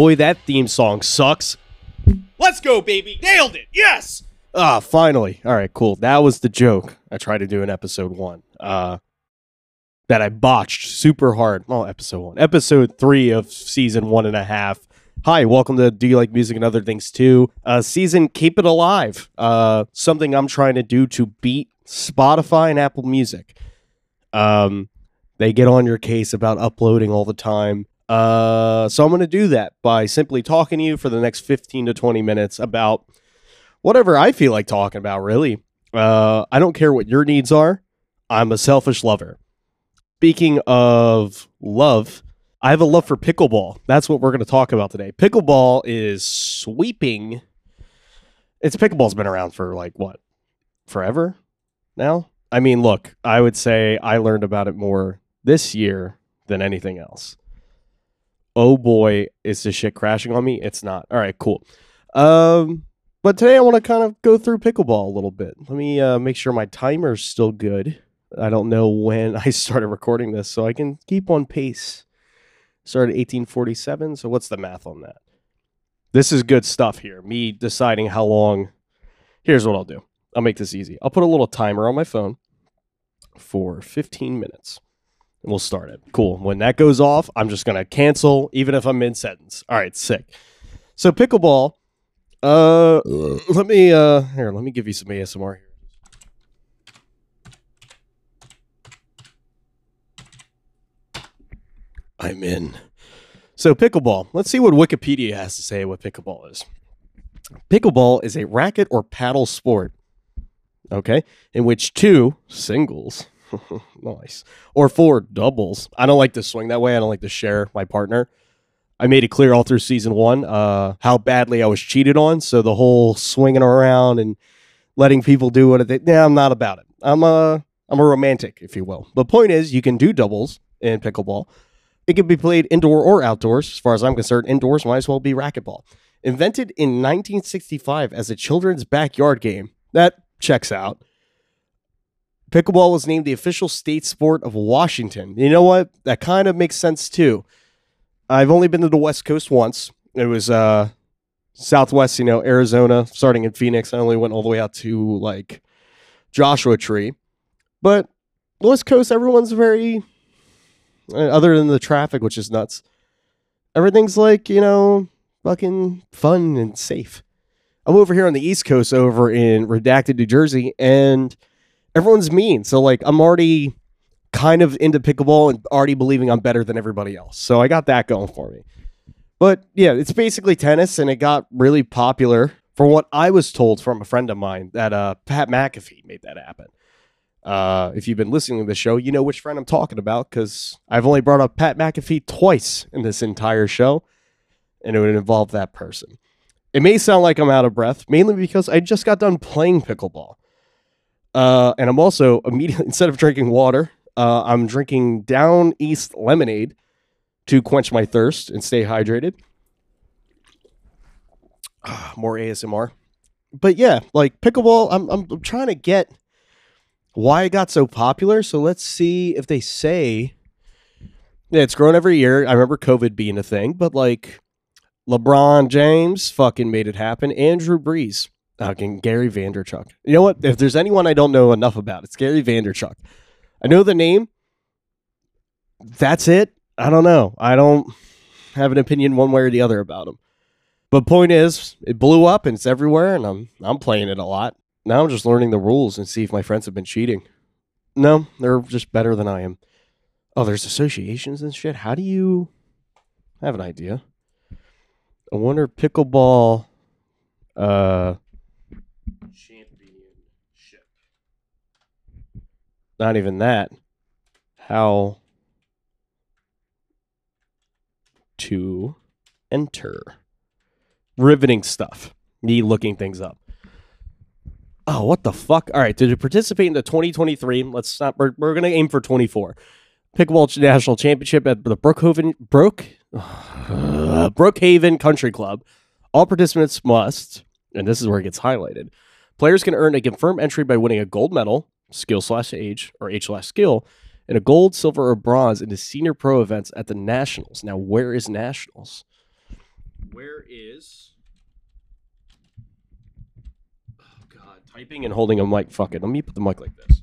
boy, that theme song sucks. Let's go, baby. Nailed it. Yes. Ah, finally. All right, cool. That was the joke I tried to do in episode one. Uh, that I botched super hard. Well, episode one, episode three of season one and a half. Hi, welcome to Do You Like Music and Other Things Too? Uh, season Keep It Alive. Uh, something I'm trying to do to beat Spotify and Apple Music. Um, they get on your case about uploading all the time. Uh, so I'm going to do that by simply talking to you for the next 15 to 20 minutes about whatever I feel like talking about, really. Uh, I don't care what your needs are. I'm a selfish lover. Speaking of love, I have a love for pickleball. That's what we're going to talk about today. Pickleball is sweeping. It's pickleball's been around for like what? Forever now? I mean, look, I would say I learned about it more this year than anything else. Oh boy, is this shit crashing on me? It's not. All right, cool. Um, but today I want to kind of go through pickleball a little bit. Let me uh, make sure my timer's still good. I don't know when I started recording this, so I can keep on pace. Started 1847, so what's the math on that? This is good stuff here. Me deciding how long. Here's what I'll do. I'll make this easy. I'll put a little timer on my phone for 15 minutes. We'll start it. Cool. When that goes off, I'm just gonna cancel, even if I'm mid sentence. All right, sick. So pickleball. Uh, let me uh here. Let me give you some ASMR here. I'm in. So pickleball. Let's see what Wikipedia has to say what pickleball is. Pickleball is a racket or paddle sport. Okay, in which two singles nice. Or four doubles. I don't like to swing that way. I don't like to share my partner. I made it clear all through season one uh, how badly I was cheated on. So the whole swinging around and letting people do what they yeah, I'm not about it. I'm a I'm a romantic, if you will. The point is, you can do doubles in pickleball. It can be played indoor or outdoors. As far as I'm concerned, indoors might as well be racquetball. Invented in 1965 as a children's backyard game. That checks out. Pickleball was named the official state sport of Washington. You know what? That kind of makes sense too. I've only been to the West Coast once. It was uh, Southwest, you know, Arizona, starting in Phoenix. I only went all the way out to like Joshua Tree. But the West Coast, everyone's very, uh, other than the traffic, which is nuts, everything's like, you know, fucking fun and safe. I'm over here on the East Coast, over in Redacted, New Jersey, and everyone's mean. So like I'm already kind of into pickleball and already believing I'm better than everybody else. So I got that going for me. But yeah, it's basically tennis and it got really popular from what I was told from a friend of mine that uh, Pat McAfee made that happen. Uh, if you've been listening to the show, you know which friend I'm talking about because I've only brought up Pat McAfee twice in this entire show, and it would involve that person. It may sound like I'm out of breath, mainly because I just got done playing pickleball. Uh, and I'm also immediately instead of drinking water, uh, I'm drinking Downeast lemonade to quench my thirst and stay hydrated. Uh, more ASMR, but yeah, like pickleball. I'm, I'm I'm trying to get why it got so popular. So let's see if they say yeah, it's grown every year. I remember COVID being a thing, but like LeBron James fucking made it happen. and Drew Brees Fucking Gary Vaynerchuk. You know what? If there's anyone I don't know enough about, it's Gary Vaynerchuk. I know the name. That's it. I don't know. I don't have an opinion one way or the other about him. But point is, it blew up and it's everywhere, and I'm I'm playing it a lot. Now I'm just learning the rules and see if my friends have been cheating. No, they're just better than I am. Oh, there's associations and shit. How do you I have an idea? I wonder pickleball uh Not even that. How to enter. Riveting stuff. Me looking things up. Oh, what the fuck? All right, to participate in the 2023, let's not, we're, we're going to aim for 24. Pickleball National Championship at the Brookhaven, Brook, uh, Brookhaven Country Club. All participants must, and this is where it gets highlighted, Players can earn a confirmed entry by winning a gold medal, skill slash age, or age slash skill, and a gold, silver, or bronze in the senior pro events at the Nationals. Now, where is Nationals? Where is? Oh God, typing and holding a mic. Fuck it. Let me put the mic like this.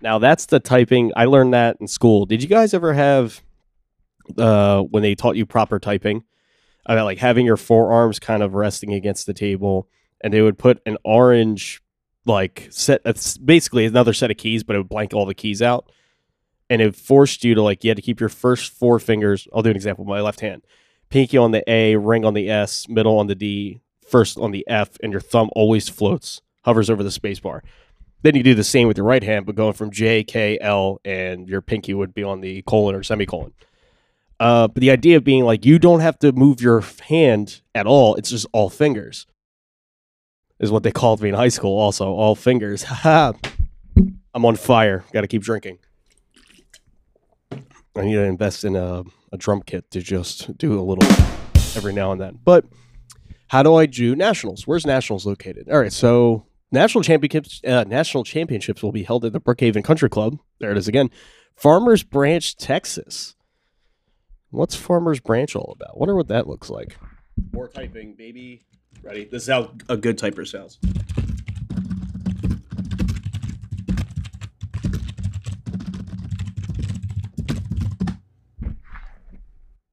Now that's the typing. I learned that in school. Did you guys ever have uh when they taught you proper typing about like having your forearms kind of resting against the table and they would put an orange like set basically another set of keys but it would blank all the keys out. And it forced you to like you had to keep your first four fingers I'll do an example with my left hand pinky on the A ring on the S middle on the D first on the F and your thumb always floats hovers over the space bar. Then you do the same with your right hand but going from J K L and your pinky would be on the colon or semicolon uh, but the idea of being like you don't have to move your hand at all; it's just all fingers, is what they called me in high school. Also, all fingers. I'm on fire. Got to keep drinking. I need to invest in a, a drum kit to just do a little every now and then. But how do I do nationals? Where's nationals located? All right, so national championships uh, national championships will be held at the Brookhaven Country Club. There it is again, Farmers Branch, Texas. What's Farmers Branch all about? Wonder what that looks like. More typing, baby. Ready? This is how a good typer sounds.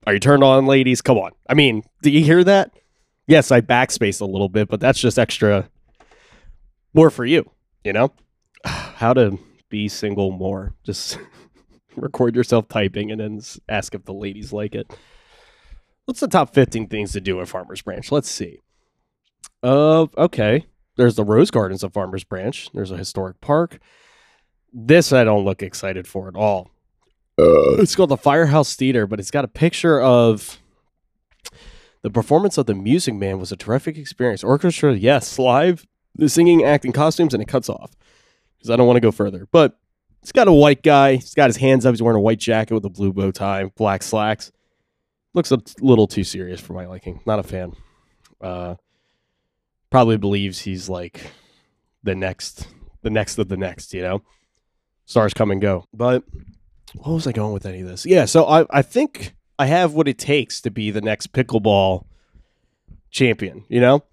Are you turned on, ladies? Come on. I mean, do you hear that? Yes, I backspace a little bit, but that's just extra more for you, you know? How to be single more. Just record yourself typing and then ask if the ladies like it. What's the top 15 things to do at Farmers Branch? Let's see. Uh, okay. There's the Rose Gardens of Farmers Branch. There's a historic park. This I don't look excited for at all. It's called the Firehouse Theater, but it's got a picture of the performance of the Music Man was a terrific experience. Orchestra, yes, live, the singing, acting, costumes, and it cuts off because I don't want to go further. But He's got a white guy. He's got his hands up. He's wearing a white jacket with a blue bow tie, black slacks. Looks a little too serious for my liking. Not a fan. Uh, probably believes he's like the next, the next of the next. You know, stars come and go. But what was I going with any of this? Yeah, so I I think I have what it takes to be the next pickleball champion. You know,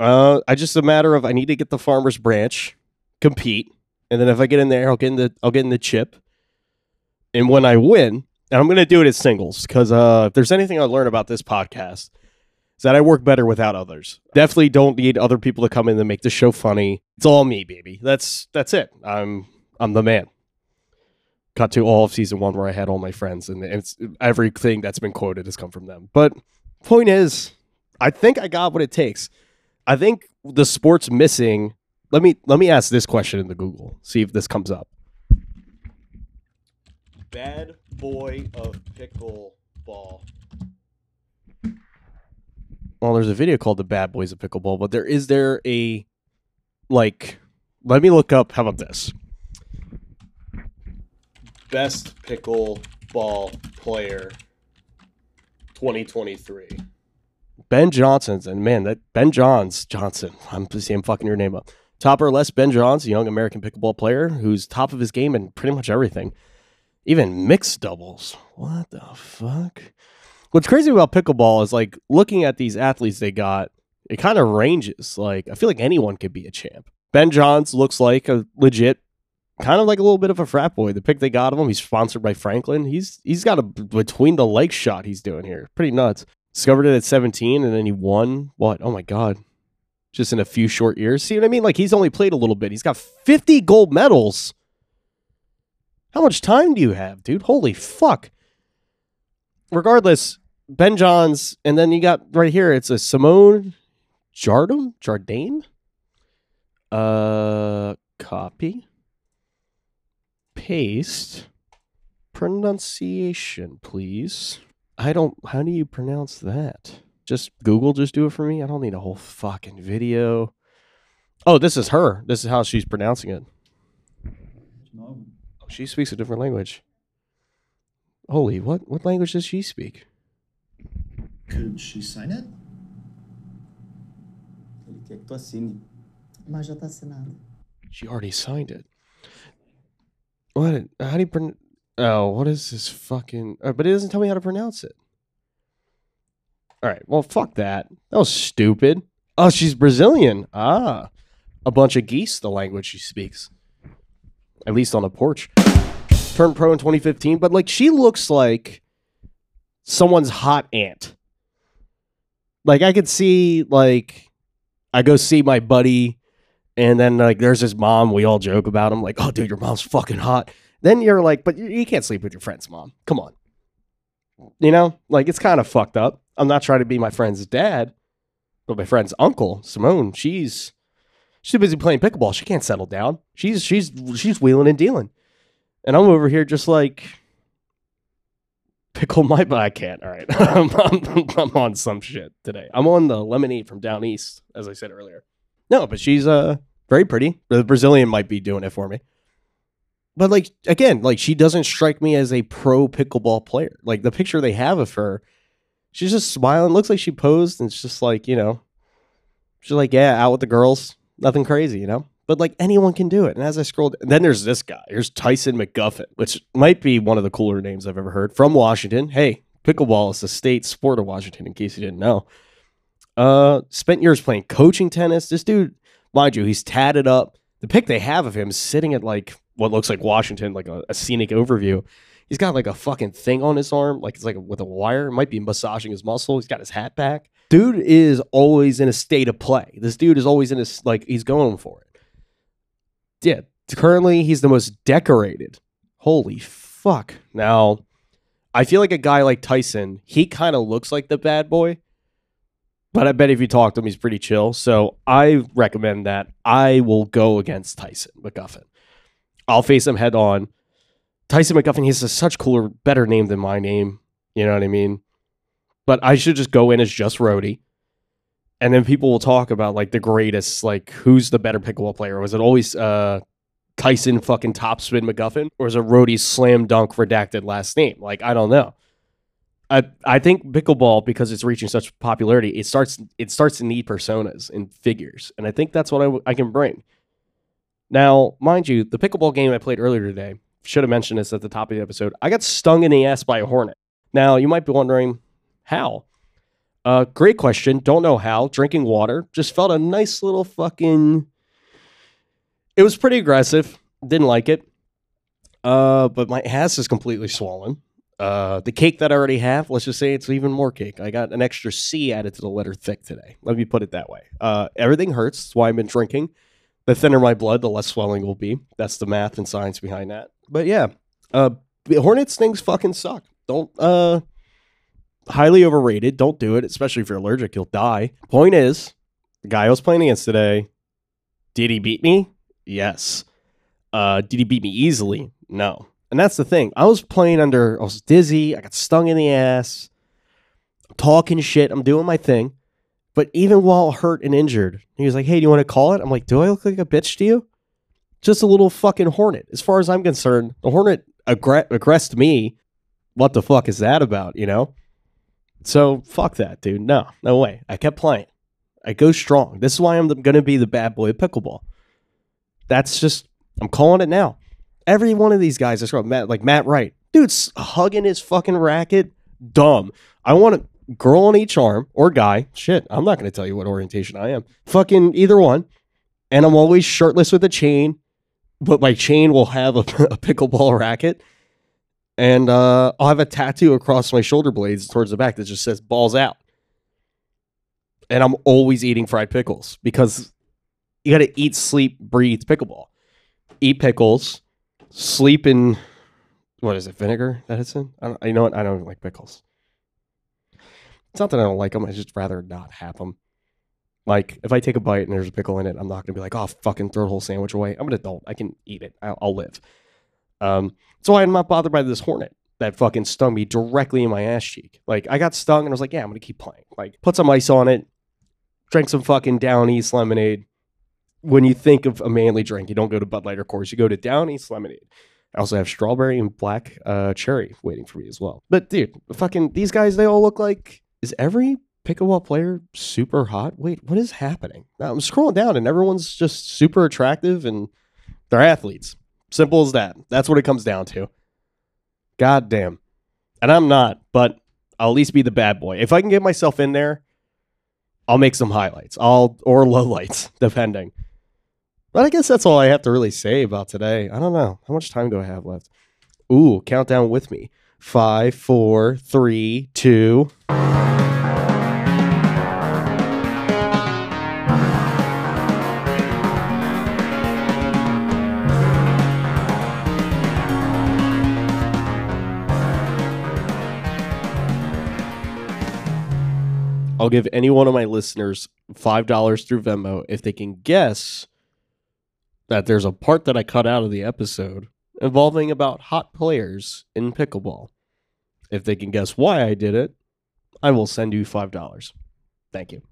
uh, I just a matter of I need to get the farmers branch, compete and then if I get in there, I'll get in the I'll get in the chip. And when I win, and I'm going to do it as singles because uh, if there's anything I learn about this podcast, is that I work better without others. Definitely don't need other people to come in and make the show funny. It's all me, baby. That's that's it. I'm I'm the man. Cut to all of season one where I had all my friends, and it's everything that's been quoted has come from them. But point is, I think I got what it takes. I think the sport's missing let me let me ask this question in the Google. See if this comes up. Bad boy of pickleball. Well, there's a video called "The Bad Boys of Pickleball," but there is there a like? Let me look up. How about this? Best pickleball player, 2023. Ben Johnson's and man, that Ben Johns Johnson. I'm see I'm fucking your name up. Top or less, Ben Johns, a young American pickleball player who's top of his game in pretty much everything, even mixed doubles. What the fuck? What's crazy about pickleball is like looking at these athletes they got, it kind of ranges. Like, I feel like anyone could be a champ. Ben Johns looks like a legit, kind of like a little bit of a frat boy. The pick they got of him, he's sponsored by Franklin. He's he's got a between the leg shot he's doing here. Pretty nuts. Discovered it at 17 and then he won what? Oh my god just in a few short years. See what I mean? Like he's only played a little bit. He's got 50 gold medals. How much time do you have, dude? Holy fuck. Regardless, Ben Johns, and then you got right here, it's a Simone Jardum? Jardame? Uh copy. Paste. Pronunciation, please. I don't how do you pronounce that? Just Google just do it for me. I don't need a whole fucking video. Oh, this is her. This is how she's pronouncing it. Oh, she speaks a different language. Holy, what what language does she speak? Could she sign it? Ele quer que tu assine. Mas já está assinado. She already signed it. What? How do you pron- Oh, what is this fucking? Uh, but it doesn't tell me how to pronounce it. All right. Well, fuck that. That was stupid. Oh, she's Brazilian. Ah, a bunch of geese. The language she speaks. At least on a porch. Turned pro in 2015, but like she looks like someone's hot aunt. Like I could see like I go see my buddy and then like there's his mom, we all joke about him like, "Oh dude, your mom's fucking hot." Then you're like, "But you, you can't sleep with your friend's mom." Come on. You know? Like it's kind of fucked up. I'm not trying to be my friend's dad, but my friend's uncle, Simone, she's she's busy playing pickleball. She can't settle down. She's she's she's wheeling and dealing. And I'm over here just like pickle my butt. I can't. All right. I'm, I'm, I'm on some shit today. I'm on the lemonade from down east, as I said earlier. No, but she's uh very pretty. The Brazilian might be doing it for me. But like again, like she doesn't strike me as a pro pickleball player. Like the picture they have of her, she's just smiling. Looks like she posed, and it's just like you know, she's like yeah, out with the girls, nothing crazy, you know. But like anyone can do it. And as I scrolled, then there's this guy. Here's Tyson McGuffin, which might be one of the cooler names I've ever heard from Washington. Hey, pickleball is the state sport of Washington, in case you didn't know. Uh, spent years playing coaching tennis. This dude, mind you, he's tatted up. The pic they have of him sitting at like what looks like Washington, like a, a scenic overview. He's got like a fucking thing on his arm, like it's like with a wire. Might be massaging his muscle. He's got his hat back. Dude is always in a state of play. This dude is always in his like he's going for it. Yeah, currently he's the most decorated. Holy fuck! Now, I feel like a guy like Tyson, he kind of looks like the bad boy, but I bet if you talk to him, he's pretty chill. So I recommend that I will go against Tyson McGuffin. I'll face him head on. Tyson McGuffin, he has a such cooler, better name than my name. You know what I mean? But I should just go in as just Rody. And then people will talk about like the greatest, like who's the better pickleball player? Was it always uh Tyson fucking topspin McGuffin? Or is it Rody's slam dunk redacted last name? Like, I don't know. I I think pickleball, because it's reaching such popularity, it starts it starts to need personas and figures. And I think that's what I, can bring. Now, mind you, the pickleball game I played earlier today, should have mentioned this at the top of the episode. I got stung in the ass by a hornet. Now, you might be wondering how. Uh, great question. Don't know how. Drinking water. Just felt a nice little fucking. It was pretty aggressive. Didn't like it. Uh, but my ass is completely swollen. Uh, the cake that I already have, let's just say it's even more cake. I got an extra C added to the letter thick today. Let me put it that way. Uh, everything hurts. That's why I've been drinking. The thinner my blood, the less swelling will be. That's the math and science behind that. But yeah, uh, hornet stings fucking suck. Don't uh, highly overrated. Don't do it, especially if you're allergic. You'll die. Point is, the guy I was playing against today, did he beat me? Yes. Uh, did he beat me easily? No. And that's the thing. I was playing under, I was dizzy. I got stung in the ass. I'm talking shit. I'm doing my thing. But even while hurt and injured, he was like, hey, do you want to call it? I'm like, do I look like a bitch to you? Just a little fucking hornet. As far as I'm concerned, the hornet aggr- aggressed me. What the fuck is that about, you know? So fuck that, dude. No, no way. I kept playing. I go strong. This is why I'm going to be the bad boy of pickleball. That's just, I'm calling it now. Every one of these guys, I Matt, like Matt Wright, dude's hugging his fucking racket. Dumb. I want a girl on each arm or guy. Shit, I'm not going to tell you what orientation I am. Fucking either one. And I'm always shirtless with a chain, but my chain will have a, a pickleball racket. And uh, I'll have a tattoo across my shoulder blades towards the back that just says balls out. And I'm always eating fried pickles because you got to eat, sleep, breathe pickleball. Eat pickles, sleep in what is it, vinegar that it's in? I don't, you know what? I don't like pickles. It's not that I don't like them. I just rather not have them. Like if I take a bite and there's a pickle in it, I'm not gonna be like, oh, fucking throw the whole sandwich away. I'm an adult. I can eat it. I'll, I'll live. Um, so I'm not bothered by this hornet that fucking stung me directly in my ass cheek. Like I got stung and I was like, yeah, I'm gonna keep playing. Like put some ice on it, drank some fucking Downeast lemonade. When you think of a manly drink, you don't go to Bud Light or Coors, you go to Downeast lemonade. I also have strawberry and black uh, cherry waiting for me as well. But dude, fucking these guys, they all look like. Is every pickleball player super hot? Wait, what is happening? I'm scrolling down and everyone's just super attractive and they're athletes. Simple as that. That's what it comes down to. God damn. And I'm not, but I'll at least be the bad boy. If I can get myself in there, I'll make some highlights. I'll or lowlights, depending. But I guess that's all I have to really say about today. I don't know. How much time do I have left? Ooh, countdown with me. Five, four, three, two. I'll give any one of my listeners $5 through Venmo if they can guess that there's a part that I cut out of the episode involving about hot players in pickleball. If they can guess why I did it, I will send you $5. Thank you.